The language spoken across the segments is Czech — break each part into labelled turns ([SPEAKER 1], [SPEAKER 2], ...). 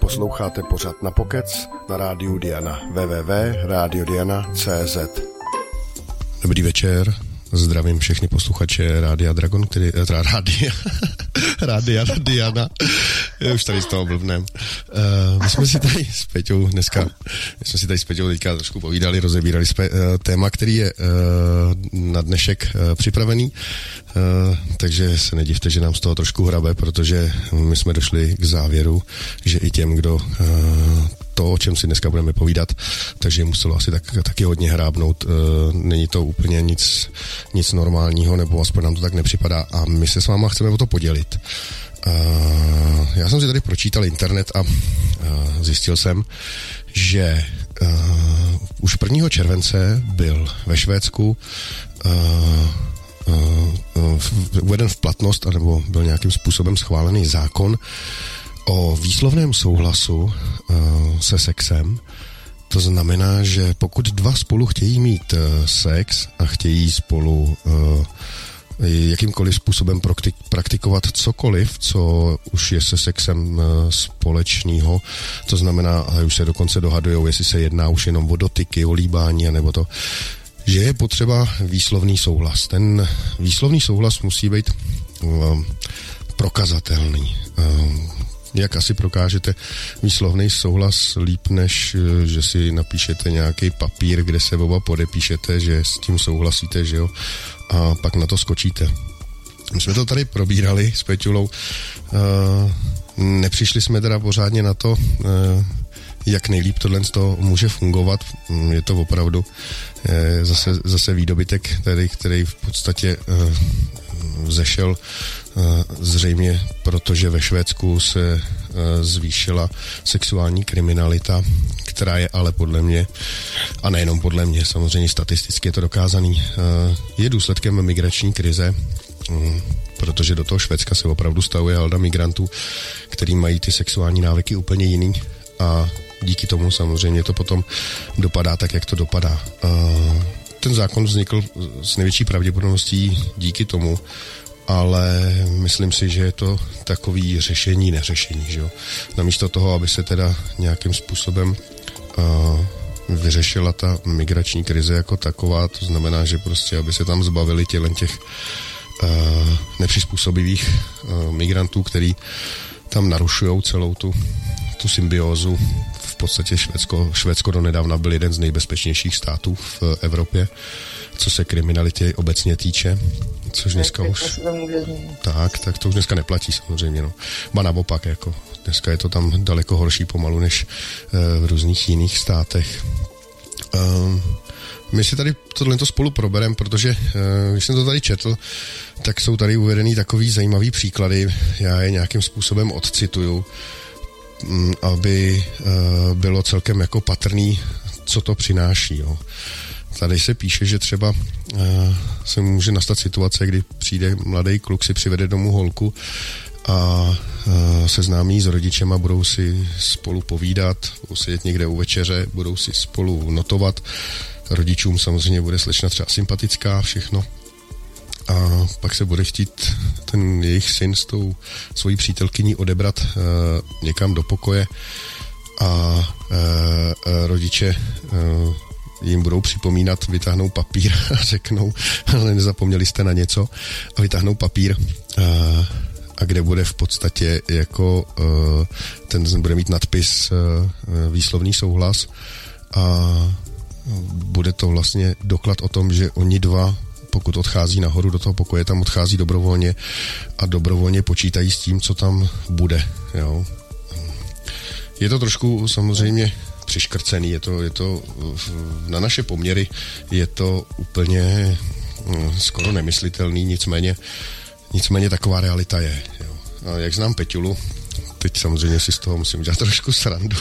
[SPEAKER 1] Posloucháte pořad na Pokec na rádiu Diana. www.radiodiana.cz Dobrý večer, Zdravím všechny posluchače Rádia Dragon, který, eh, Rádia, Rádia Diana, už tady z toho blbnem. Uh, my jsme si tady s Peťou dneska, my jsme si tady s Peťou teďka trošku povídali, rozebírali jsme uh, téma, který je uh, na dnešek uh, připravený, uh, takže se nedivte, že nám z toho trošku hrabe, protože my jsme došli k závěru, že i těm, kdo uh, to, o čem si dneska budeme povídat, takže muselo asi tak, taky hodně hrábnout. E, není to úplně nic, nic normálního, nebo aspoň nám to tak nepřipadá a my se s váma chceme o to podělit. E, já jsem si tady pročítal internet a e, zjistil jsem, že uh, už 1. července byl ve Švédsku uh, uh, uveden v platnost, anebo byl nějakým způsobem schválený zákon, o výslovném souhlasu uh, se sexem. To znamená, že pokud dva spolu chtějí mít uh, sex a chtějí spolu uh, jakýmkoliv způsobem praktikovat cokoliv, co už je se sexem společného. To znamená, a už se dokonce dohadují, jestli se jedná už jenom o dotyky, o líbání, nebo to, že je potřeba výslovný souhlas. Ten výslovný souhlas musí být prokazatelný jak asi prokážete výslovný souhlas líp, než eh, že si napíšete nějaký papír, kde se oba podepíšete, že s tím souhlasíte, že jo, a pak na to skočíte. My jsme to tady probírali s Peťulou. Nepřišli jsme teda pořádně na to, uh, jak nejlíp tohle to může fungovat. Mm, je to opravdu zase, zase výdobytek, který, který v podstatě vzešel Eh, zřejmě protože ve Švédsku se eh, zvýšila sexuální kriminalita, která je ale podle mě, a nejenom podle mě, samozřejmě statisticky je to dokázaný, eh, je důsledkem migrační krize, mm, protože do toho Švédska se opravdu stavuje halda migrantů, který mají ty sexuální návyky úplně jiný a díky tomu samozřejmě to potom dopadá tak, jak to dopadá. Ten zákon vznikl s největší pravděpodobností díky tomu, ale myslím si, že je to takový řešení neřešení, že jo. Namísto toho, aby se teda nějakým způsobem uh, vyřešila ta migrační krize jako taková, to znamená, že prostě, aby se tam zbavili tělen těch uh, nepřizpůsobivých uh, migrantů, který tam narušují celou tu, tu symbiózu. V podstatě Švédsko, Švédsko do nedávna byl jeden z nejbezpečnějších států v Evropě, co se kriminalitě obecně týče což dneska
[SPEAKER 2] tak,
[SPEAKER 1] už... Tak, tak to už dneska neplatí samozřejmě, no. Ba naopak, jako. Dneska je to tam daleko horší pomalu, než uh, v různých jiných státech. Um, my si tady tohle spolu proberem, protože uh, když jsem to tady četl, tak jsou tady uvedený takový zajímavý příklady. Já je nějakým způsobem odcituju, um, aby uh, bylo celkem jako patrný, co to přináší. Jo. Tady se píše, že třeba uh, se může nastat situace, kdy přijde mladý kluk, si přivede domů holku a uh, seznámí s rodičem a budou si spolu povídat, budou sedět někde u večeře, budou si spolu notovat. Rodičům samozřejmě bude slečna třeba sympatická, všechno. A pak se bude chtít ten jejich syn s tou svojí přítelkyní odebrat uh, někam do pokoje a uh, rodiče uh, jim budou připomínat, vytáhnou papír a řeknou, ale nezapomněli jste na něco a vytáhnou papír a, a kde bude v podstatě jako ten bude mít nadpis výslovný souhlas a bude to vlastně doklad o tom, že oni dva pokud odchází nahoru do toho pokoje, tam odchází dobrovolně a dobrovolně počítají s tím, co tam bude. Jo. Je to trošku samozřejmě přiškrcený, je to, je to na naše poměry je to úplně hm, skoro nemyslitelný, nicméně, nicméně taková realita je. Jo. A jak znám Peťulu, teď samozřejmě si z toho musím udělat trošku srandu.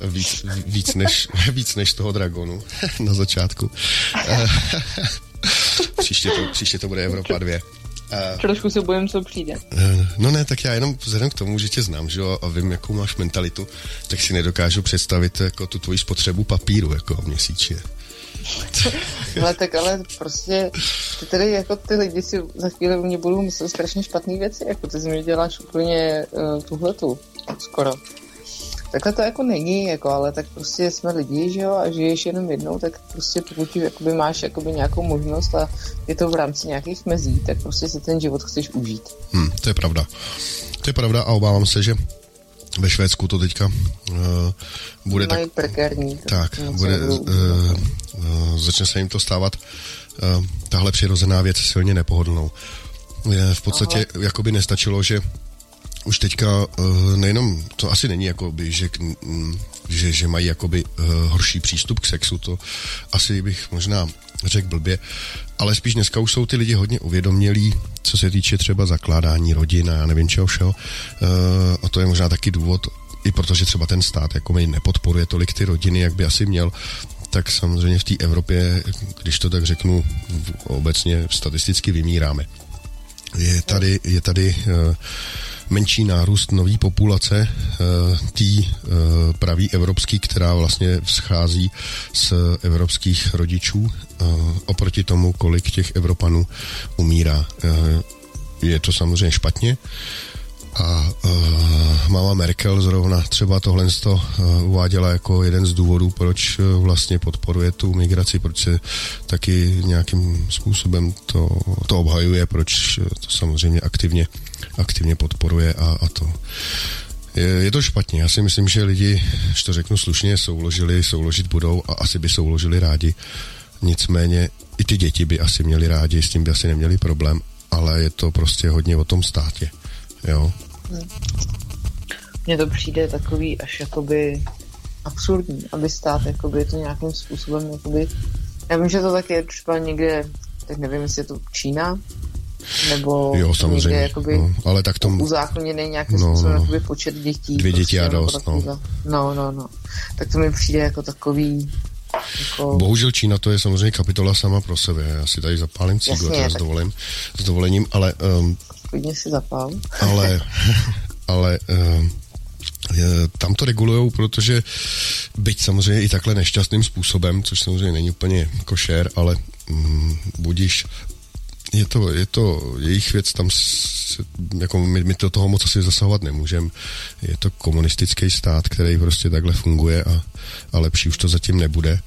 [SPEAKER 1] víc, víc, než, víc než toho dragonu na začátku. příště, to, příště to bude Evropa 2.
[SPEAKER 2] Uh, Trošku se bojím, co přijde.
[SPEAKER 1] Uh, no ne, tak já jenom vzhledem k tomu, že tě znám, že jo, a vím, jakou máš mentalitu, tak si nedokážu představit jako tu tvoji spotřebu papíru jako měsíčně.
[SPEAKER 2] ale tak ale prostě ty tady jako ty lidi si za chvíli u mě budou myslet strašně špatné věci, jako ty z mě děláš úplně uh, tuhletu, skoro. Takhle to jako není, jako, ale tak prostě jsme lidi, že jo, a žiješ jenom jednou, tak prostě pokud jakoby máš jakoby nějakou možnost a je to v rámci nějakých mezí, tak prostě si ten život chceš užít.
[SPEAKER 1] Hmm, to je pravda. To je pravda a obávám se, že ve Švédsku to teďka uh, bude
[SPEAKER 2] Mají tak... prekérní.
[SPEAKER 1] Tak, bude, uh, uh, začne se jim to stávat uh, tahle přirozená věc silně nepohodlnou. Je v podstatě Aha. jakoby nestačilo, že už teďka uh, nejenom, to asi není jakoby, že, že, že mají jakoby uh, horší přístup k sexu, to asi bych možná řekl blbě, ale spíš dneska už jsou ty lidi hodně uvědomělí, co se týče třeba zakládání rodin a já nevím čeho všeho. Uh, a to je možná taky důvod, i protože třeba ten stát jako mi nepodporuje tolik ty rodiny, jak by asi měl, tak samozřejmě v té Evropě, když to tak řeknu, obecně statisticky vymíráme. Je tady, je tady uh, menší nárůst nový populace uh, tý uh, pravý evropský, která vlastně vzchází z evropských rodičů uh, oproti tomu, kolik těch Evropanů umírá. Je to samozřejmě špatně, a uh, máma Merkel zrovna třeba tohle uh, uváděla jako jeden z důvodů, proč uh, vlastně podporuje tu migraci, proč se taky nějakým způsobem to, to obhajuje, proč to samozřejmě aktivně, aktivně podporuje a, a to. Je, je to špatně. Já si myslím, že lidi, když to řeknu slušně, souložili, souložit budou a asi by souložili rádi. Nicméně i ty děti by asi měli rádi, s tím by asi neměli problém, ale je to prostě hodně o tom státě. Jo.
[SPEAKER 2] Mně to přijde takový až jakoby absurdní, aby stát jakoby to nějakým způsobem jakoby, já vím, že to tak je třeba někde, tak nevím, jestli je to Čína, nebo
[SPEAKER 1] jo, samozřejmě, někde jakoby no, ale tak tom...
[SPEAKER 2] uzákoněný nějakým no, způsobem no, jakoby počet dětí.
[SPEAKER 1] Dvě děti prostě, a dost, no.
[SPEAKER 2] no. No, no, Tak to mi přijde jako takový jako...
[SPEAKER 1] Bohužel Čína to je samozřejmě kapitola sama pro sebe. Já si tady zapálím cígu, s, dovolím, s dovolením, ale um,
[SPEAKER 2] klidně si zapál.
[SPEAKER 1] Ale, ale uh, tam to regulujou, protože byť samozřejmě i takhle nešťastným způsobem, což samozřejmě není úplně košer, ale um, budíš je to, je to jejich věc, tam se, jako my, my do toho moc asi zasahovat nemůžeme. Je to komunistický stát, který prostě takhle funguje a, a lepší už to zatím nebude.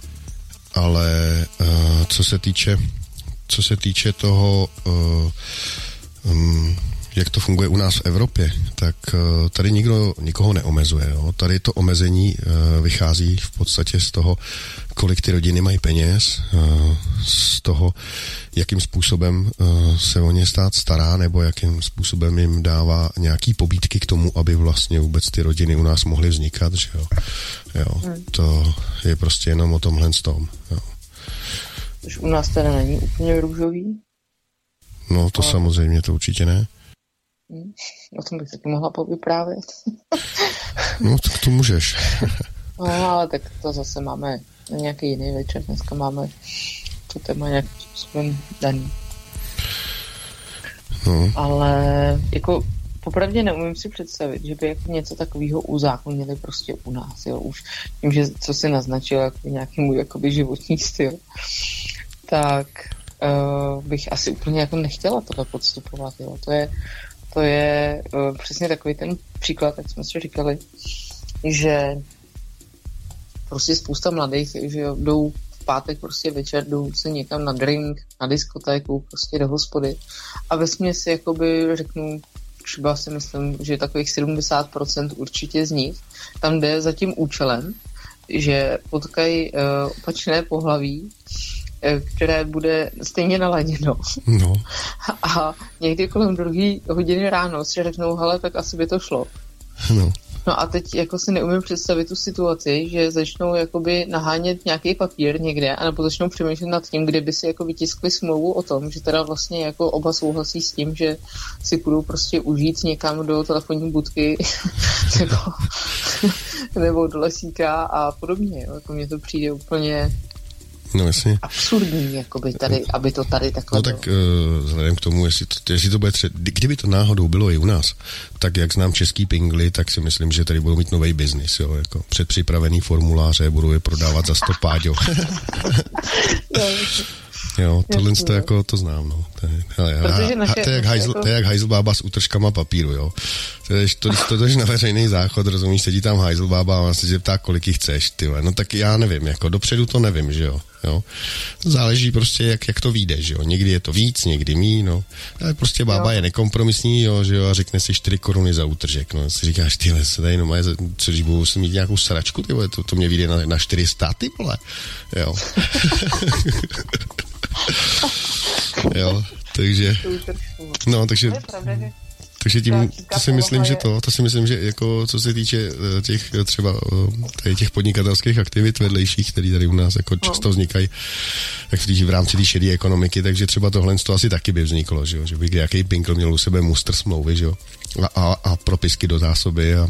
[SPEAKER 1] Ale uh, co se týče co se týče toho uh, um, jak to funguje u nás v Evropě, tak uh, tady nikdo nikoho neomezuje. Jo? Tady to omezení uh, vychází v podstatě z toho, kolik ty rodiny mají peněz, uh, z toho, jakým způsobem se o ně stát stará, nebo jakým způsobem jim dává nějaký pobídky k tomu, aby vlastně vůbec ty rodiny u nás mohly vznikat. Že jo? Jo. To je prostě jenom o tomhle tom. Jo.
[SPEAKER 2] U nás teda není úplně růžový,
[SPEAKER 1] No to a... samozřejmě, to určitě ne.
[SPEAKER 2] Hmm, o tom bych taky mohla povyprávět.
[SPEAKER 1] no, tak to můžeš.
[SPEAKER 2] no, ale tak to zase máme na nějaký jiný večer. Dneska máme to téma nějakým způsobem daný. No. Ale jako popravdě neumím si představit, že by jako něco takového uzákonili prostě u nás, jo, už tím, že co si naznačil jako nějaký můj jakoby životní styl, tak uh, bych asi úplně jako nechtěla tohle podstupovat. Jo. To je, to je uh, přesně takový ten příklad, jak jsme si říkali, že prostě spousta mladých, že jdou v pátek prostě večer, jdou se někam na drink, na diskotéku, prostě do hospody a ve si jakoby řeknu, třeba si myslím, že takových 70% určitě z nich tam jde za tím účelem, že potkají uh, opačné pohlaví které bude stejně naladěno. No. A někdy kolem druhé hodiny ráno si řeknou, hele, tak asi by to šlo. No. No a teď jako si neumím představit tu situaci, že začnou jakoby nahánět nějaký papír někde, anebo začnou přemýšlet nad tím, kde by si jako vytiskli smlouvu o tom, že teda vlastně jako oba souhlasí s tím, že si půjdou prostě užít někam do telefonní budky nebo, nebo do lesíka a podobně. Jako mně to přijde úplně
[SPEAKER 1] No jasně.
[SPEAKER 2] absurdní, jakoby tady, aby to tady takhle
[SPEAKER 1] No
[SPEAKER 2] bylo.
[SPEAKER 1] tak uh, vzhledem k tomu, jestli to, jestli to bude tře- kdyby to náhodou bylo i u nás, tak jak znám český pingly, tak si myslím, že tady budou mít nový biznis, jo, jako předpřipravený formuláře, budou je prodávat za 100 páďo. jo, tohle
[SPEAKER 2] Jasně,
[SPEAKER 1] to jako to znám, no. To je, hele,
[SPEAKER 2] Protože
[SPEAKER 1] a-
[SPEAKER 2] naše-
[SPEAKER 1] to je jak hajzl,
[SPEAKER 2] jako-
[SPEAKER 1] to je jak hajzlbába s útržkama papíru, jo. To je, to, to, to, na veřejný záchod, rozumíš, sedí tam hajzlbába a ona se tě ptá, kolik jich chceš, ty. No tak já nevím, jako dopředu to nevím, že jo. jo. Záleží prostě, jak, jak to vyjde, že jo. Někdy je to víc, někdy mí, no. Ale prostě bába
[SPEAKER 2] Jo.
[SPEAKER 1] je nekompromisní, jo, že jo, a řekne si 4 koruny za útržek, no. Si říkáš, ty se tady no, mají, co když budu si mít nějakou sračku, ty to, to mě vyjde na, na 400, ty vole. Jo. jo, takže, no, takže takže tím, to si myslím, že to, to si myslím, že jako co se týče eh, těch eh, třeba eh, tady těch podnikatelských aktivit vedlejších, které tady u nás jako často vznikají, tak v, tý, v rámci té šedé ekonomiky, takže třeba tohle to asi taky by vzniklo, že, jo? že by nějaký pinkl měl u sebe mustr smlouvy, že jo? A, a, a propisky do zásoby a,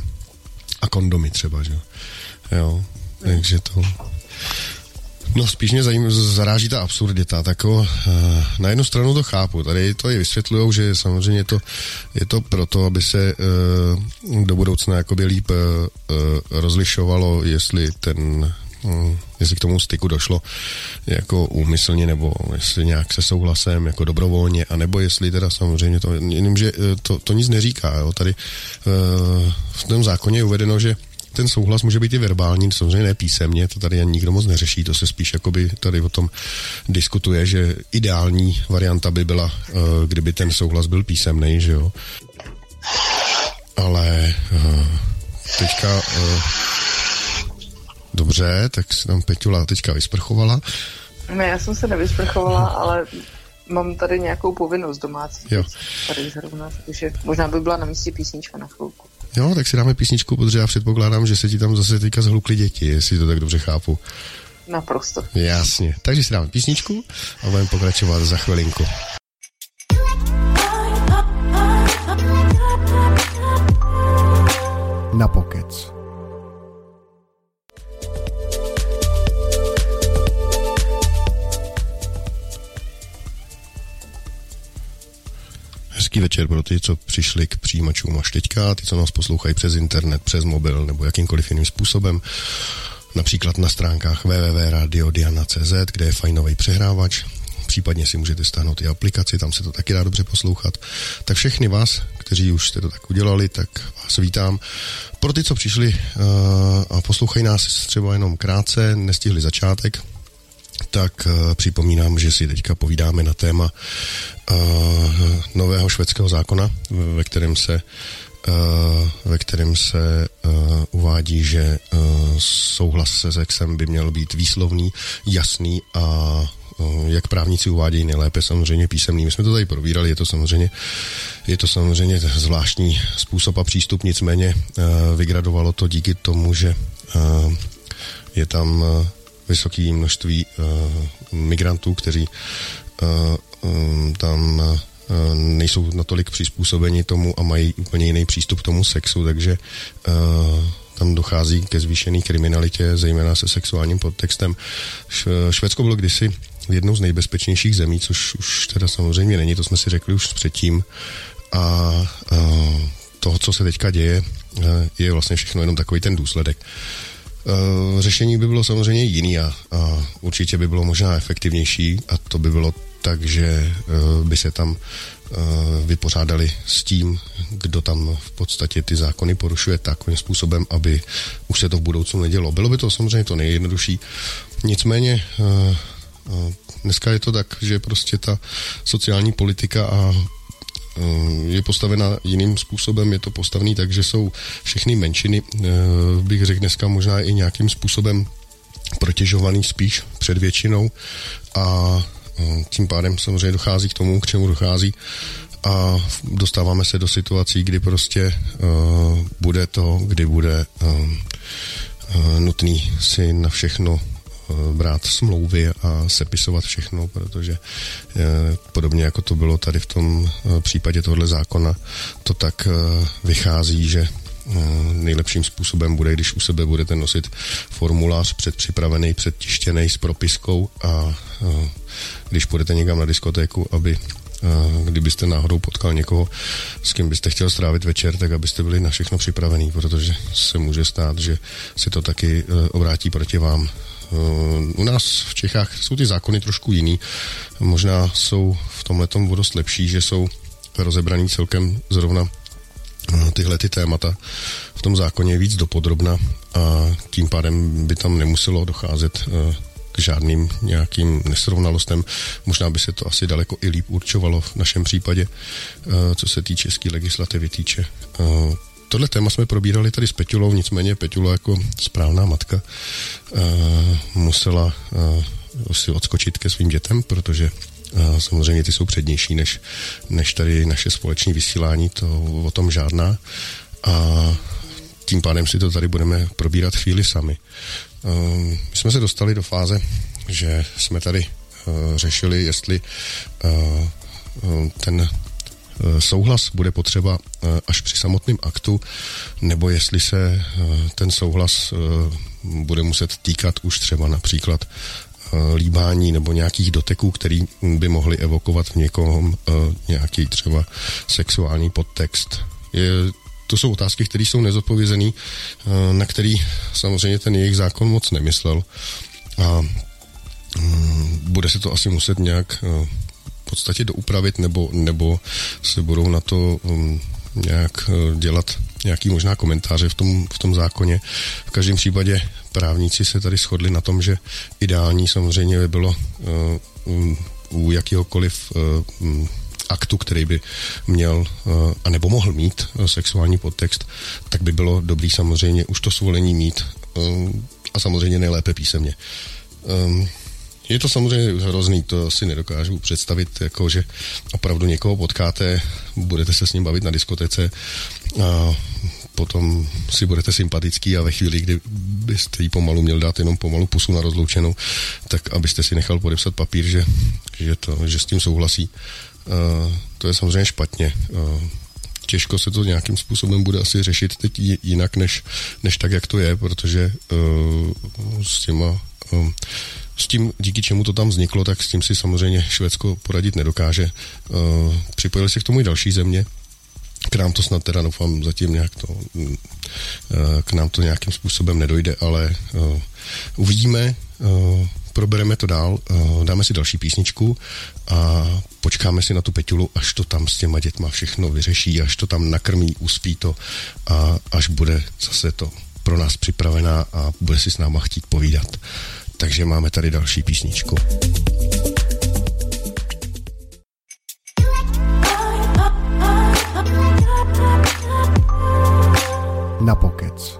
[SPEAKER 1] a kondomy třeba, že jo. jo takže to... No spíš mě zajím, zaráží ta absurdita. Tak uh, na jednu stranu to chápu. Tady to i vysvětlují, že samozřejmě je to, je to proto, aby se uh, do budoucna jakoby líp uh, rozlišovalo, jestli ten hm, jestli k tomu styku došlo jako úmyslně nebo jestli nějak se souhlasem jako dobrovolně, anebo jestli teda samozřejmě to, jenomže eh, to, to nic neříká. Jo. Tady v tom zákoně je uvedeno, že ten souhlas může být i verbální, samozřejmě ne písemně, to tady ani nikdo moc neřeší, to se spíš jakoby tady o tom diskutuje, že ideální varianta by byla, uh, kdyby ten souhlas byl písemný, že jo. Ale uh, teďka uh, dobře, tak si tam Peťula teďka vysprchovala.
[SPEAKER 2] Ne, já jsem se nevysprchovala, ale mám tady nějakou povinnost domácí.
[SPEAKER 1] Jo.
[SPEAKER 2] Tady zrovna, takže možná by byla na místě písnička na chvilku.
[SPEAKER 1] Jo, tak si dáme písničku, protože já předpokládám, že se ti tam zase teďka zhlukly děti, jestli to tak dobře chápu.
[SPEAKER 2] Naprosto.
[SPEAKER 1] Jasně. Takže si dáme písničku a budeme pokračovat za chvilinku.
[SPEAKER 3] Na pokec.
[SPEAKER 1] Hezký večer pro ty, co přišli k přijímačům až teďka, ty, co nás poslouchají přes internet, přes mobil nebo jakýmkoliv jiným způsobem. Například na stránkách www.radiodiana.cz, kde je fajnový přehrávač. Případně si můžete stáhnout i aplikaci, tam se to taky dá dobře poslouchat. Tak všechny vás, kteří už jste to tak udělali, tak vás vítám. Pro ty, co přišli uh, a poslouchají nás třeba jenom krátce, nestihli začátek, tak uh, připomínám, že si teďka povídáme na téma uh, nového švédského zákona, ve kterém se uh, ve kterém se uvádí, že uh, souhlas se sexem by měl být výslovný, jasný a jak právníci uvádějí nejlépe samozřejmě písemný. My jsme to tady probírali, je to samozřejmě, je to samozřejmě zvláštní způsob a přístup, nicméně vygradovalo to díky tomu, že je tam vysoké množství uh, migrantů, kteří uh, um, tam nejsou natolik přizpůsobeni tomu a mají úplně jiný přístup k tomu sexu, takže tam dochází ke zvýšené kriminalitě, zejména se sexuálním podtextem. Švédsko bylo kdysi jednou z nejbezpečnějších zemí, což už teda samozřejmě není, to jsme si řekli už předtím. A uh, toho, co se teďka děje, je vlastně všechno jenom takový ten důsledek. Uh, řešení by bylo samozřejmě jiný a, a určitě by bylo možná efektivnější a to by bylo tak, že uh, by se tam uh, vypořádali s tím, kdo tam v podstatě ty zákony porušuje takovým způsobem, aby už se to v budoucnu nedělo. Bylo by to samozřejmě to nejjednodušší. Nicméně dneska je to tak, že prostě ta sociální politika a je postavena jiným způsobem, je to postavený tak, že jsou všechny menšiny, bych řekl dneska možná i nějakým způsobem protěžovaný spíš před většinou. A tím pádem samozřejmě dochází k tomu, k čemu dochází. A dostáváme se do situací, kdy prostě uh, bude to, kdy bude uh, uh, nutný si na všechno brát smlouvy a sepisovat všechno, protože podobně jako to bylo tady v tom případě tohle zákona, to tak vychází, že nejlepším způsobem bude, když u sebe budete nosit formulář předpřipravený, předtištěný s propiskou a když půjdete někam na diskotéku, aby kdybyste náhodou potkal někoho, s kým byste chtěl strávit večer, tak abyste byli na všechno připravení, protože se může stát, že se to taky obrátí proti vám. E, u nás v Čechách jsou ty zákony trošku jiný. Možná jsou v tomhle tom dost lepší, že jsou rozebraný celkem zrovna e, tyhle ty témata v tom zákoně víc dopodrobna a tím pádem by tam nemuselo docházet k žádným nějakým nesrovnalostem. Možná by se to asi daleko i líp určovalo v našem případě, eh, co se týče české legislativy týče. Tohle téma jsme probírali tady s Petulou, nicméně Petula jako správná matka eh, musela si odskočit ke svým dětem, protože samozřejmě ty jsou přednější než, než tady naše společné vysílání, to o tom žádná. A tím pádem si to tady budeme probírat chvíli sami. My jsme se dostali do fáze, že jsme tady řešili, jestli ten souhlas bude potřeba až při samotném aktu, nebo jestli se ten souhlas bude muset týkat už třeba například líbání nebo nějakých doteků, který by mohli evokovat v někom nějaký třeba sexuální podtext. Je to jsou otázky, které jsou nezodpovězené, eh, na který samozřejmě ten jejich zákon moc nemyslel. A mm, bude se to asi muset nějak eh, podstatě doupravit, nebo, nebo se budou na to mm, nějak eh, dělat nějaký možná komentáře v tom, v tom zákoně. V každém případě právníci se tady shodli na tom, že ideální samozřejmě by bylo uh, u jakýhokoliv uh, aktu, který by měl eh, a nebo mohl mít eh, sexuální podtext, tak by bylo dobrý samozřejmě už to svolení mít eh, a samozřejmě nejlépe písemně. Je to samozřejmě hrozný, to si nedokážu představit, jako že opravdu někoho potkáte, budete se s ním bavit na diskotece a potom si budete sympatický a ve chvíli, kdy byste jí pomalu měl dát jenom pomalu pusu na rozloučenou, tak abyste si nechal podepsat papír, že, že, to, že s tím souhlasí, Eh, to je samozřejmě špatně. Eh, těžko se to nějakým způsobem bude asi řešit teď jinak, než, než tak, jak to je, protože uh, s těma uh, s tím, díky čemu to tam vzniklo, tak s tím si samozřejmě Švédsko poradit nedokáže. Uh, připojili se k tomu i další země. K nám to snad teda doufám zatím nějak to, uh, k nám to nějakým způsobem nedojde, ale uh, uvidíme. Probereme to dál, dáme si další písničku a počkáme si na tu Peťulu, až to tam s těma dětma všechno vyřeší, až to tam nakrmí, uspí to a až bude zase to pro nás připravená a bude si s náma chtít povídat. Takže máme tady další písničku. Na pokec.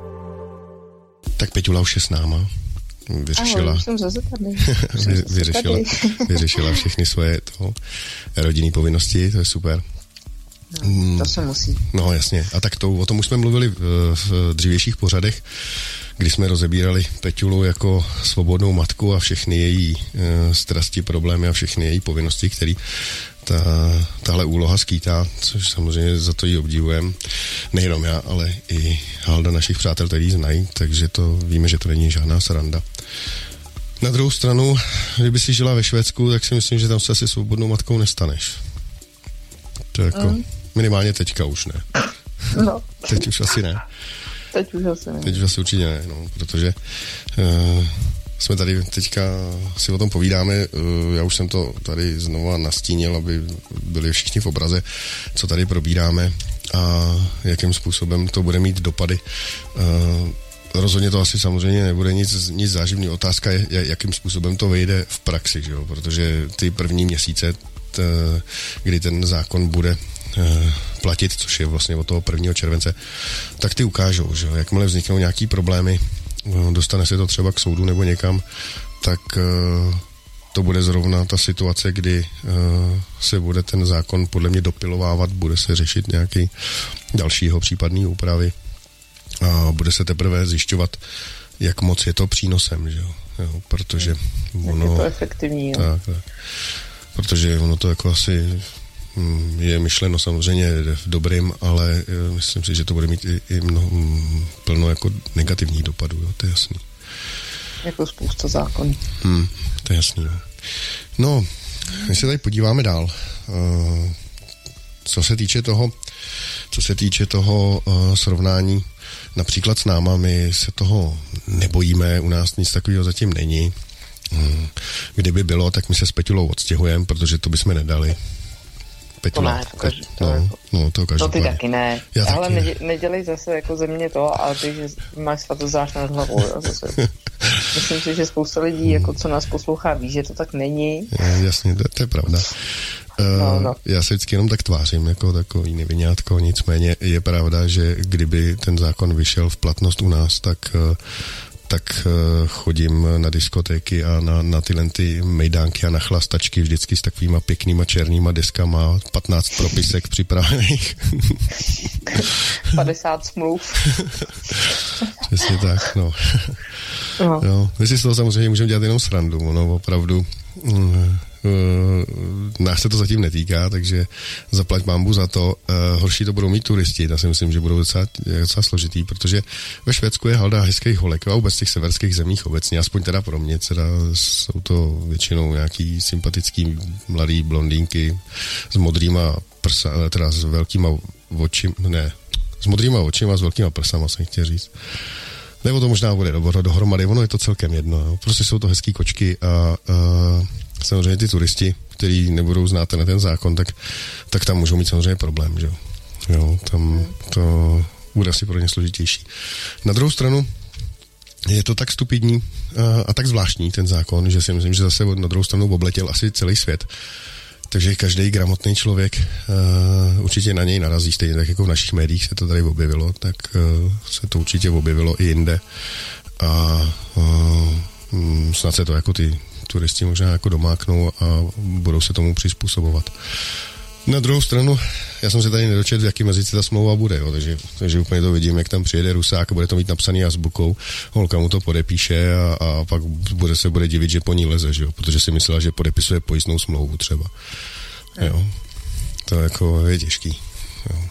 [SPEAKER 1] Tak Peťula už je s náma vyřešila,
[SPEAKER 2] Ahoj, jsem zase tady.
[SPEAKER 1] vy, vyřešila, vyřešila všechny svoje to, rodinné povinnosti, to je super.
[SPEAKER 2] No, to se musí.
[SPEAKER 1] No jasně. A tak to, o tom už jsme mluvili v, v dřívějších pořadech, kdy jsme rozebírali Peťulu jako svobodnou matku a všechny její e, strasti, problémy a všechny její povinnosti, které ta, tahle úloha skýtá, což samozřejmě za to ji obdivujem. Nejenom já, ale i halda našich přátel, který znají, takže to víme, že to není žádná sranda. Na druhou stranu, kdyby si žila ve Švédsku, tak si myslím, že tam se asi svobodnou matkou nestaneš. To je jako, mm. minimálně teďka už ne.
[SPEAKER 2] No.
[SPEAKER 1] Teď už asi ne.
[SPEAKER 2] Teď už asi ne.
[SPEAKER 1] Teď už asi určitě ne, no, protože uh, jsme tady teďka si o tom povídáme. Uh, já už jsem to tady znova nastínil, aby byli všichni v obraze, co tady probíráme a jakým způsobem to bude mít dopady. Uh, rozhodně to asi samozřejmě nebude nic, nic záživný. Otázka je, jakým způsobem to vyjde v praxi, že jo? protože ty první měsíce, t, kdy ten zákon bude eh, platit, což je vlastně od toho 1. července, tak ty ukážou, že jakmile vzniknou nějaký problémy, eh, dostane se to třeba k soudu nebo někam, tak eh, to bude zrovna ta situace, kdy se bude ten zákon podle mě dopilovávat, bude se řešit nějaký dalšího případný úpravy a bude se teprve zjišťovat, jak moc je to přínosem, že jo? jo protože
[SPEAKER 2] ono... Jak je to efektivní, jo.
[SPEAKER 1] Tak, tak. Protože ono to jako asi hm, je myšleno samozřejmě v dobrým, ale eh, myslím si, že to bude mít i, i mnoho, hm, plno jako negativních dopadů, jo, to je jasný.
[SPEAKER 2] Jako spousta zákonů.
[SPEAKER 1] Hmm, to je jasný. No, no my se tady podíváme dál. Uh, co se týče toho, co se týče toho uh, srovnání například s náma, my se toho nebojíme, u nás nic takového zatím není. Hmm. Kdyby bylo, tak my se s Peťulou odstěhujeme, protože to bychom nedali.
[SPEAKER 2] Petula, to ne, to, každý, to,
[SPEAKER 1] no, jako, no, to,
[SPEAKER 2] to ty taky ne.
[SPEAKER 1] Já
[SPEAKER 2] Ale
[SPEAKER 1] taky
[SPEAKER 2] ne. nedělej zase jako ze mě to, ale ty, že máš svatozář nad hlavou. Jo, zase. Myslím si, že spousta lidí, jako co nás poslouchá, ví, že to tak není.
[SPEAKER 1] Jasně, to, to je pravda. No, no. Eh, já se vždycky jenom tak tvářím jako takový nevinátko, nicméně je pravda, že kdyby ten zákon vyšel v platnost u nás, tak eh, tak eh, chodím na diskotéky a na, na tyhle ty mejdánky a na chlastačky vždycky s takovýma pěknýma černýma deskama, 15 propisek připravených.
[SPEAKER 2] 50 smluv.
[SPEAKER 1] Přesně tak, no. no. no. My si z toho samozřejmě můžeme dělat jenom srandu, no opravdu. Mm, nás se to zatím netýká, takže zaplať mámbu za to. Uh, horší to budou mít turisti, já si myslím, že budou docela, docela složitý, protože ve Švédsku je halda hezkých holek a vůbec těch severských zemích obecně, aspoň teda pro mě, teda jsou to většinou nějaký sympatický mladý blondýnky s modrýma prsa, eh, teda s velkýma očima, ne, s modrýma očima, s velkýma prsama, jsem chtěl říct. Nebo to možná bude dohromady, ono je to celkem jedno. Jo. Prostě jsou to hezký kočky a, a samozřejmě ty turisti, kteří nebudou znát ten, ten zákon, tak, tak tam můžou mít samozřejmě problém, že jo. tam to bude asi pro ně složitější. Na druhou stranu, je to tak stupidní a, a tak zvláštní ten zákon, že si myslím, že zase na druhou stranu obletěl asi celý svět. Takže každý gramotný člověk uh, určitě na něj narazí, stejně tak jako v našich médiích se to tady objevilo, tak uh, se to určitě objevilo i jinde. A uh, snad se to jako ty turisti možná jako domáknou a budou se tomu přizpůsobovat. Na druhou stranu, já jsem se tady nedočet, v jakém jazyce ta smlouva bude, jo, takže, takže úplně to vidím, jak tam přijede Rusák a bude to mít napsaný azbukou, holka mu to podepíše a, a pak bude se bude divit, že po ní leze, že jo, protože si myslela, že podepisuje pojistnou smlouvu třeba. Jo. To jako je těžký. Jo.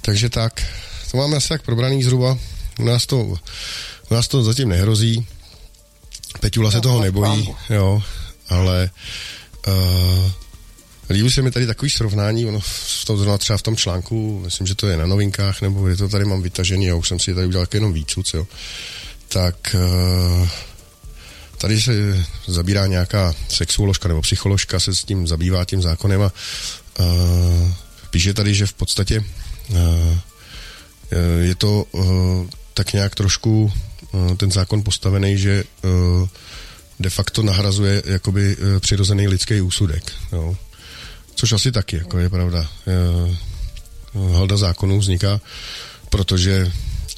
[SPEAKER 1] Takže tak, to máme asi tak probraný zhruba. U nás to, u nás to zatím nehrozí. Peťula se toho nebojí, jo, ale uh, líbí se mi tady takový srovnání, ono v tom, zrovna třeba v tom článku, myslím, že to je na novinkách, nebo je to tady mám vytažený, já už jsem si tady udělal jenom výcuc, jo, tak uh, tady se zabírá nějaká sexuoložka nebo psycholožka, se s tím zabývá tím zákonem a uh, píše tady, že v podstatě uh, je to uh, tak nějak trošku ten zákon postavený, že eh, de facto nahrazuje jakoby eh, přirozený lidský úsudek. Jo. Což asi taky, jako je pravda. Halda zákonů vzniká, protože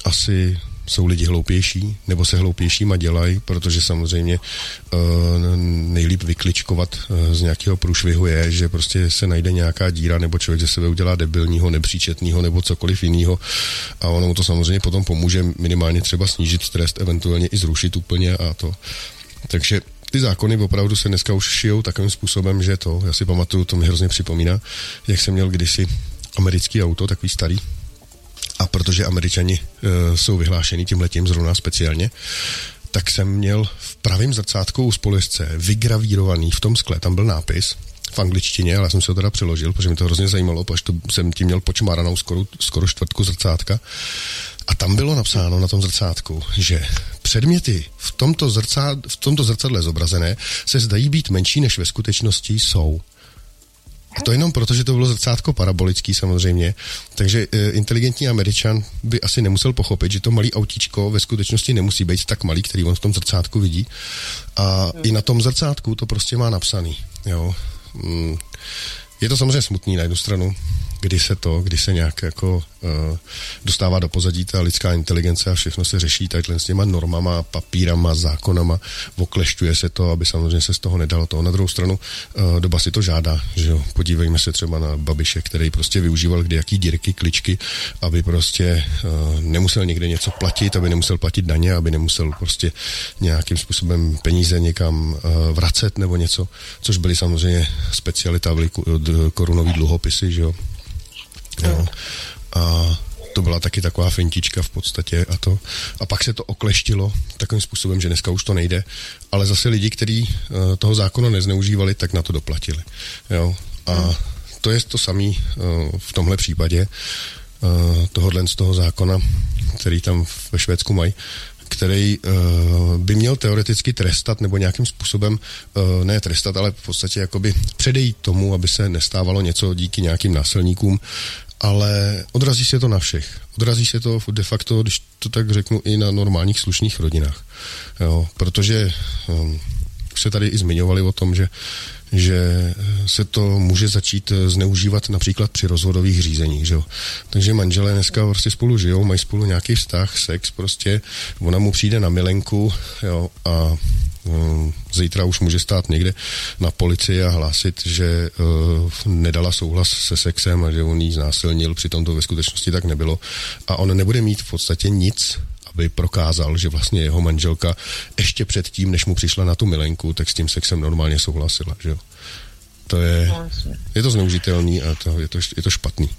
[SPEAKER 1] asi jsou lidi hloupější, nebo se hloupějšíma dělají, protože samozřejmě uh, nejlíp vykličkovat uh, z nějakého průšvihu je, že prostě se najde nějaká díra, nebo člověk ze sebe udělá debilního, nepříčetního, nebo cokoliv jiného. A ono mu to samozřejmě potom pomůže minimálně třeba snížit stres, eventuálně i zrušit úplně a to. Takže ty zákony opravdu se dneska už šijou takovým způsobem, že to, já si pamatuju, to mi hrozně připomíná, jak jsem měl kdysi americký auto, takový starý, a protože američani uh, jsou vyhlášeni tím letím zrovna speciálně, tak jsem měl v pravém zrcátku u společce vygravírovaný v tom skle, tam byl nápis v angličtině, ale já jsem se ho teda přeložil, protože mi to hrozně zajímalo, protože to jsem tím měl počmáranou skoro, skoro čtvrtku zrcátka. A tam bylo napsáno na tom zrcátku, že předměty v tomto, zrcá, v tomto zrcadle zobrazené se zdají být menší, než ve skutečnosti jsou. A to jenom proto, že to bylo zrcátko parabolický samozřejmě, takže e, inteligentní američan by asi nemusel pochopit, že to malý autíčko ve skutečnosti nemusí být tak malý, který on v tom zrcátku vidí. A hmm. i na tom zrcátku to prostě má napsaný. Jo. Mm. Je to samozřejmě smutný na jednu stranu, kdy se to, kdy se nějak jako uh, dostává do pozadí ta lidská inteligence a všechno se řeší takhle s těma normama, papírama, zákonama, oklešťuje se to, aby samozřejmě se z toho nedalo to. Na druhou stranu uh, doba si to žádá, že jo. Podívejme se třeba na Babiše, který prostě využíval kdy jaký dírky, kličky, aby prostě uh, nemusel někde něco platit, aby nemusel platit daně, aby nemusel prostě nějakým způsobem peníze někam uh, vracet nebo něco, což byly samozřejmě specialita byly korunový dluhopisy, že jo. Byla taky taková fintička v podstatě a to. A pak se to okleštilo takovým způsobem, že dneska už to nejde, ale zase lidi, kteří uh, toho zákona nezneužívali, tak na to doplatili. Jo. A to je to samé uh, v tomhle případě uh, tohohle z toho zákona, který tam ve Švédsku mají, který uh, by měl teoreticky trestat nebo nějakým způsobem, uh, ne trestat, ale v podstatě jakoby předejít tomu, aby se nestávalo něco díky nějakým násilníkům, ale odrazí se to na všech. Odrazí se to de facto, když to tak řeknu, i na normálních slušných rodinách. Jo, protože um, se tady i zmiňovali o tom, že že se to může začít zneužívat například při rozvodových řízeních, že jo. Takže manželé dneska prostě spolu žijou, mají spolu nějaký vztah, sex prostě, ona mu přijde na milenku, jo, a zítra už může stát někde na policii a hlásit, že uh, nedala souhlas se sexem a že on jí znásilnil, přitom to ve skutečnosti tak nebylo. A on nebude mít v podstatě nic aby prokázal, že vlastně jeho manželka ještě předtím, než mu přišla na tu milenku, tak s tím sexem normálně souhlasila, že jo. To je, je to zneužitelný a to, je, to, je to špatný.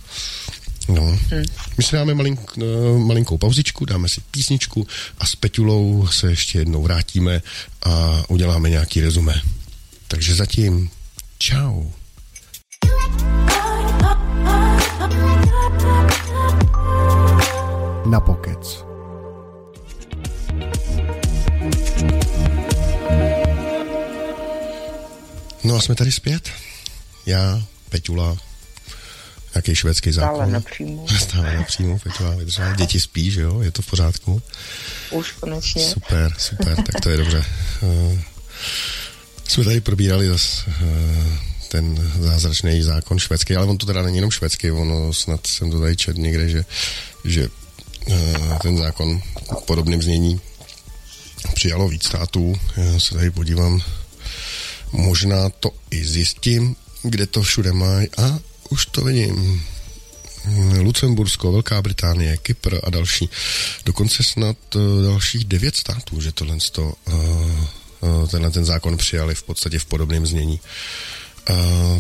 [SPEAKER 1] No. Hmm. My si dáme malink, no, malinkou pauzičku, dáme si písničku a s Peťulou se ještě jednou vrátíme a uděláme nějaký rezumé. Takže zatím čau. Na pokec. No a jsme tady zpět. Já, Peťula, nějaký švédský zákon.
[SPEAKER 2] Stále napřímo.
[SPEAKER 1] Stále napřímo, Peťula vydržela. Děti spí, že jo? Je to v pořádku?
[SPEAKER 2] Už konečně.
[SPEAKER 1] Super, super, tak to je dobře. Uh, jsme tady probírali zase uh, ten zázračný zákon švédský, ale on to teda není jenom švédský, ono snad jsem to tady čet někde, že, že uh, ten zákon v podobném znění přijalo víc států. Já se tady podívám Možná to i zjistím, kde to všude mají a už to vidím. Lucembursko, Velká Británie, Kypr a další. Dokonce snad uh, dalších devět států, že tohle to, uh, uh, tenhle ten zákon přijali v podstatě v podobném znění.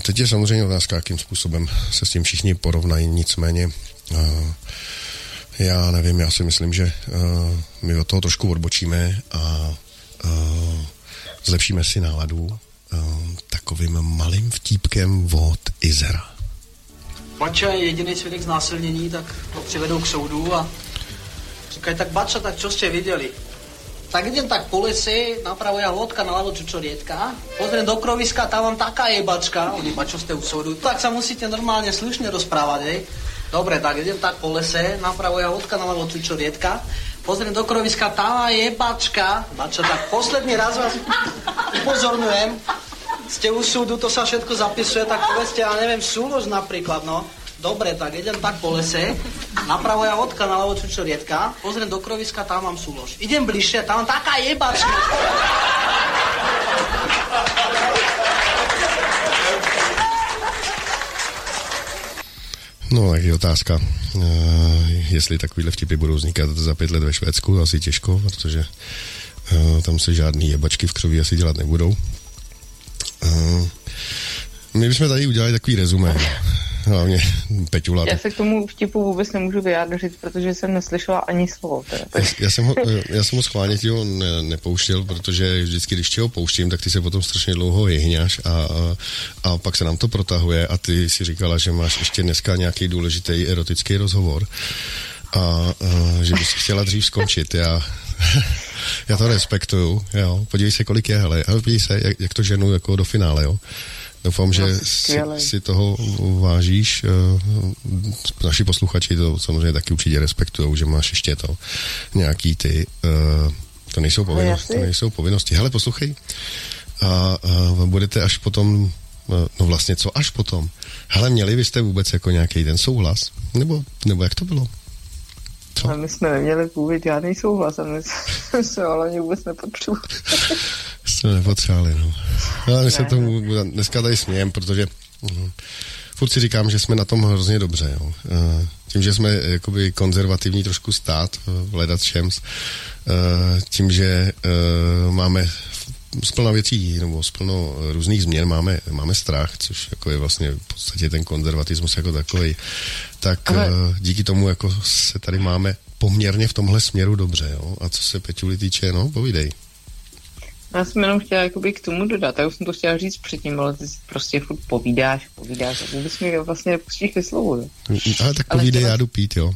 [SPEAKER 1] Teď je samozřejmě otázka, jakým způsobem se s tím všichni porovnají, nicméně já nevím, já si myslím, že my od toho trošku odbočíme a zlepšíme si náladu takovým malým vtípkem od Izera.
[SPEAKER 3] Bača je jediný svědek znásilnění, tak ho přivedou k soudu a říkají, tak Bača, tak čo jste viděli? Tak idem tak po lese, napravo ja vodka, naľavo čučorietka, pozriem do kroviska, tam mám taká jebačka, oni bačo ste u soudu, tak sa musíte normálne slušne rozprávať, hej. Dobre, tak idem tak po lese, napravo ja vodka, naľavo čučorietka, pozriem do kroviska, tam má jebačka, bačo, tak posledný raz vás upozorňujem, ste u súdu, to sa všetko zapisuje, tak povedzte, ja neviem, súlož napríklad, no. Dobre, tak idem tak po lese, napravo ja odka, naľavo čučorietka, pozriem do kroviska, tam mám súlož. Idem bližšie, tam taká jebačka.
[SPEAKER 1] No, je otázka, uh, jestli takovýhle vtipy budou vznikat za pět let ve Švédsku, asi těžko, protože uh, tam se žádný jebačky v křoví asi dělat nebudou. Uh, my bychom tady udělali takový rezumé. Hlavně Peťula.
[SPEAKER 2] Já se k tomu vtipu vůbec nemůžu vyjádřit, protože jsem neslyšela ani slovo. Teda.
[SPEAKER 1] Já, já, jsem ho, já jsem ho schválně ti ho ne, nepouštěl, protože vždycky, když ti ho pouštím, tak ty se potom strašně dlouho jehňáš a, a, a pak se nám to protahuje a ty si říkala, že máš ještě dneska nějaký důležitý erotický rozhovor a, a že bys chtěla dřív skončit. Já, já to respektuju, jo. Podívej se, kolik je, hele, ale podívej se, jak, jak to ženu jako do finále, jo. Doufám, že no, si, si toho vážíš. Eh, naši posluchači to samozřejmě taky určitě respektují, že máš ještě to nějaký ty... Eh, to nejsou, povinnosti, to nejsou povinnosti. Hele, poslouchej. A, a budete až potom No, no vlastně co až potom? Hele, měli byste vůbec jako nějaký ten souhlas? Nebo, nebo jak to bylo?
[SPEAKER 2] Co? Ale my jsme neměli vůbec žádný souhlas a my jsme ale vůbec nepotřebovali.
[SPEAKER 1] jsme nepotřebovali, no. Ale my se tomu dneska tady smějem, protože uh, furt si říkám, že jsme na tom hrozně dobře, jo. Uh, tím, že jsme jakoby konzervativní trošku stát, uh, ledat všems, uh, tím, že uh, máme splno věcí nebo splno různých změn máme, máme strach, což jako je vlastně v podstatě ten konzervatismus jako takový. Tak Ale... Eh, díky tomu jako se tady máme poměrně v tomhle směru dobře. Jo? A co se Peťuli týče, no, povídej.
[SPEAKER 2] Já jsem jenom chtěla jakoby k tomu dodat, já už jsem to chtěla říct předtím, ale ty prostě furt povídáš, povídáš a vůbec mi vlastně nepustíš ke slovu. Jo?
[SPEAKER 1] Ale tak povídej, chtěla... já jdu pít, jo.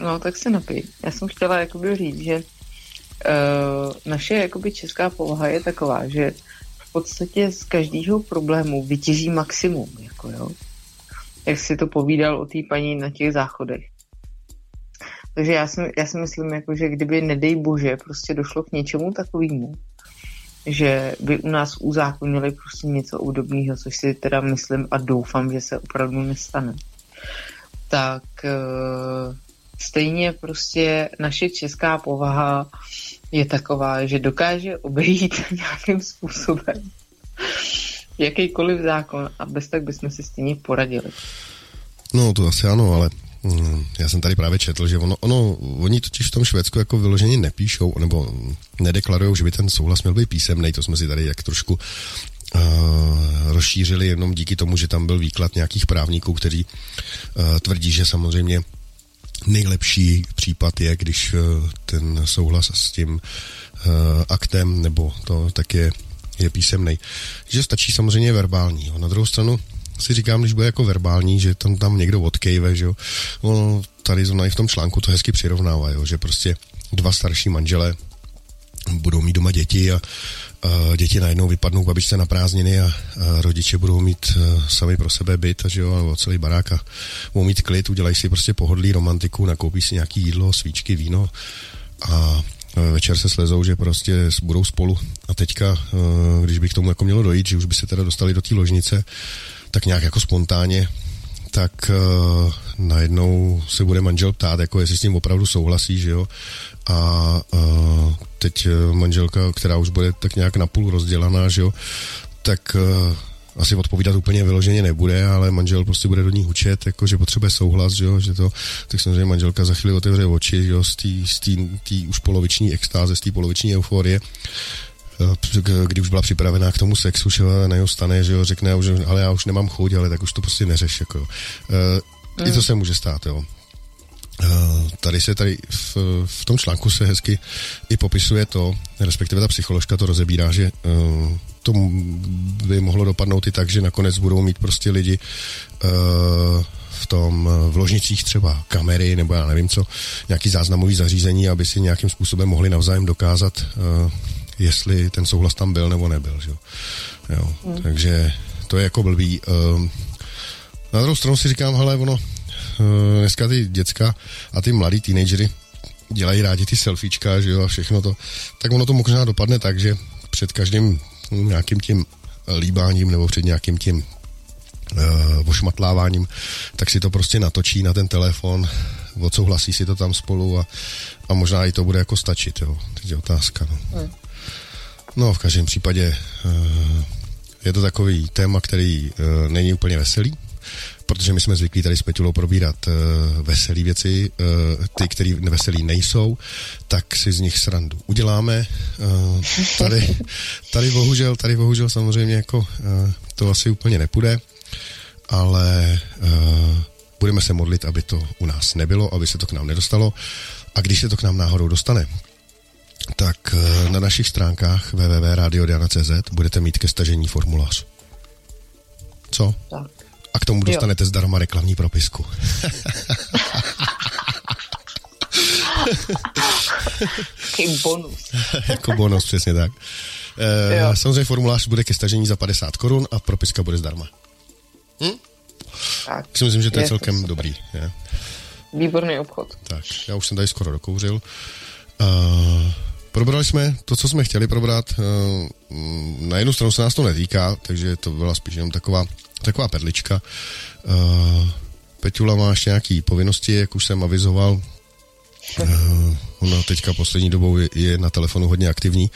[SPEAKER 2] No, tak se napij. Já jsem chtěla jakoby říct, že naše jakoby česká povaha je taková, že v podstatě z každého problému vytěží maximum, jako jo. Jak si to povídal o té paní na těch záchodech. Takže já si, já si myslím, jako, že kdyby, nedej bože, prostě došlo k něčemu takovému, že by u nás uzákonili prostě něco obdobného, což si teda myslím a doufám, že se opravdu nestane, tak uh, stejně prostě naše česká povaha je taková, že dokáže obejít nějakým způsobem jakýkoliv zákon a bez tak bychom si stejně poradili.
[SPEAKER 1] No to asi ano, ale mm, já jsem tady právě četl, že ono, ono, oni totiž v tom Švédsku jako vyloženě nepíšou, nebo nedeklarují, že by ten souhlas měl být písemný, to jsme si tady jak trošku uh, rozšířili jenom díky tomu, že tam byl výklad nějakých právníků, kteří uh, tvrdí, že samozřejmě nejlepší případ je, když uh, ten souhlas s tím uh, aktem nebo to tak je, je písemný. Že stačí samozřejmě verbální. Na druhou stranu si říkám, když bude jako verbální, že tam, tam někdo odkejve, že jo. Ono tady zrovna i v tom článku to hezky přirovnává, jo, že prostě dva starší manžele budou mít doma děti a děti najednou vypadnou babičce na prázdniny a, rodiče budou mít a, sami pro sebe byt a že jo, nebo celý barák a budou mít klid, udělají si prostě pohodlí romantiku, nakoupí si nějaký jídlo, svíčky, víno a večer se slezou, že prostě budou spolu a teďka, když by k tomu jako mělo dojít, že už by se teda dostali do té ložnice, tak nějak jako spontánně, tak najednou se bude manžel ptát, jako jestli s tím opravdu souhlasí, že jo. A uh, teď uh, manželka, která už bude tak nějak napůl rozdělaná, že jo, tak uh, asi odpovídat úplně vyloženě nebude, ale manžel prostě bude do ní hučet, jako že potřebuje souhlas, že, jo, že to, tak samozřejmě manželka za chvíli otevře oči, že jo, z té už poloviční extáze, z té poloviční euforie Eh, kdy už byla připravená k tomu sexu, že na něho stane, že jo, řekne, že, ale já už nemám chuť, ale tak už to prostě neřeš, jako. Mm. I to se může stát, jo. Uh, tady se tady v, v tom článku se hezky i popisuje to, respektive ta psycholožka to rozebírá, že uh, to by mohlo dopadnout i tak, že nakonec budou mít prostě lidi uh, v tom v ložnicích třeba kamery nebo já nevím co, nějaký záznamový zařízení, aby si nějakým způsobem mohli navzájem dokázat uh, jestli ten souhlas tam byl nebo nebyl. Že? Jo. Hmm. Takže to je jako blbý. Na druhou stranu si říkám, hele, ono, dneska ty děcka a ty mladý teenagery dělají rádi ty selfiečka, že jo, a všechno to, tak ono to možná dopadne tak, že před každým nějakým tím líbáním nebo před nějakým tím uh, ošmatláváním, tak si to prostě natočí na ten telefon, odsouhlasí si to tam spolu a, a možná i to bude jako stačit, jo. Teď je otázka, no. Hmm. No, v každém případě uh, je to takový téma, který uh, není úplně veselý, protože my jsme zvyklí tady s Peťulou probírat uh, veselé věci, uh, ty, které veselý nejsou, tak si z nich srandu uděláme. Uh, tady, tady bohužel, tady bohužel samozřejmě jako uh, to asi úplně nepůjde, ale uh, budeme se modlit, aby to u nás nebylo, aby se to k nám nedostalo a když se to k nám náhodou dostane, tak eh, na našich stránkách www.radiodiana.cz budete mít ke stažení formulář. Co? Tak. Tomu dostanete jo. zdarma reklamní propisku.
[SPEAKER 2] Bonus.
[SPEAKER 1] jako bonus, přesně tak. E, samozřejmě formulář bude ke stažení za 50 korun a propiska bude zdarma. Hm? Tak. Si myslím, že to je, je celkem to dobrý. Je.
[SPEAKER 2] Výborný obchod.
[SPEAKER 1] Tak, já už jsem tady skoro dokouřil. Uh, probrali jsme to, co jsme chtěli probrat. Uh, na jednu stranu se nás to netýká, takže to byla spíš jenom taková, taková perlička. Uh, Peťula má ještě nějaké povinnosti, jak už jsem avizoval, Uh, ona teďka poslední dobou je, je na telefonu hodně aktivní,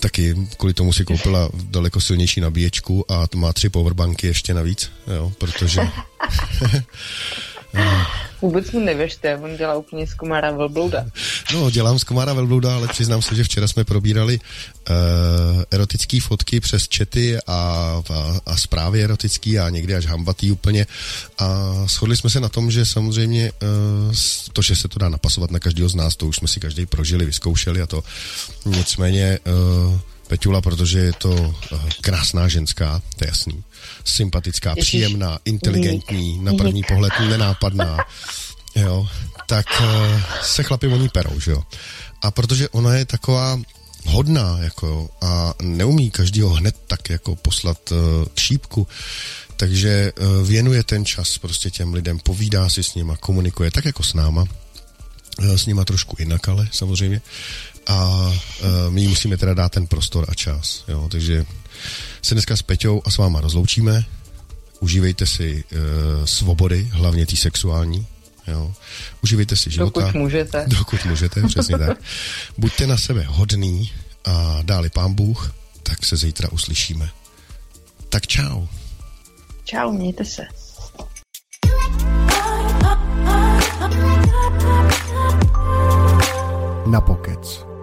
[SPEAKER 1] taky kvůli tomu si koupila daleko silnější nabíječku a má tři powerbanky ještě navíc, jo, protože
[SPEAKER 2] Vůbec mu nevěřte, on dělá úplně z komára velblouda.
[SPEAKER 1] No, dělám z komára velblouda, ale přiznám se, že včera jsme probírali uh, erotické fotky přes čety a, a, a zprávy erotický a někdy až hambatý úplně a shodli jsme se na tom, že samozřejmě uh, to, že se to dá napasovat na každého z nás, to už jsme si každý prožili, vyzkoušeli a to nicméně uh, Peťula, protože je to krásná ženská, to je jasný sympatická, Ježiš. příjemná, inteligentní, na první pohled nenápadná, jo, tak uh, se chlapi o ní perou, že jo. A protože ona je taková hodná, jako, a neumí každýho hned tak jako poslat uh, šípku, takže uh, věnuje ten čas prostě těm lidem, povídá si s nima, komunikuje tak jako s náma, s nima trošku jinak, ale samozřejmě. A my musíme teda dát ten prostor a čas, jo, takže se dneska s Peťou a s váma rozloučíme. Užívejte si uh, svobody, hlavně tý sexuální. Jo. Užívejte si života.
[SPEAKER 2] Dokud můžete.
[SPEAKER 1] Dokud můžete, přesně tak. Buďte na sebe hodný a dáli pán Bůh, tak se zítra uslyšíme. Tak čau.
[SPEAKER 2] Čau, mějte se.
[SPEAKER 4] Na pokec.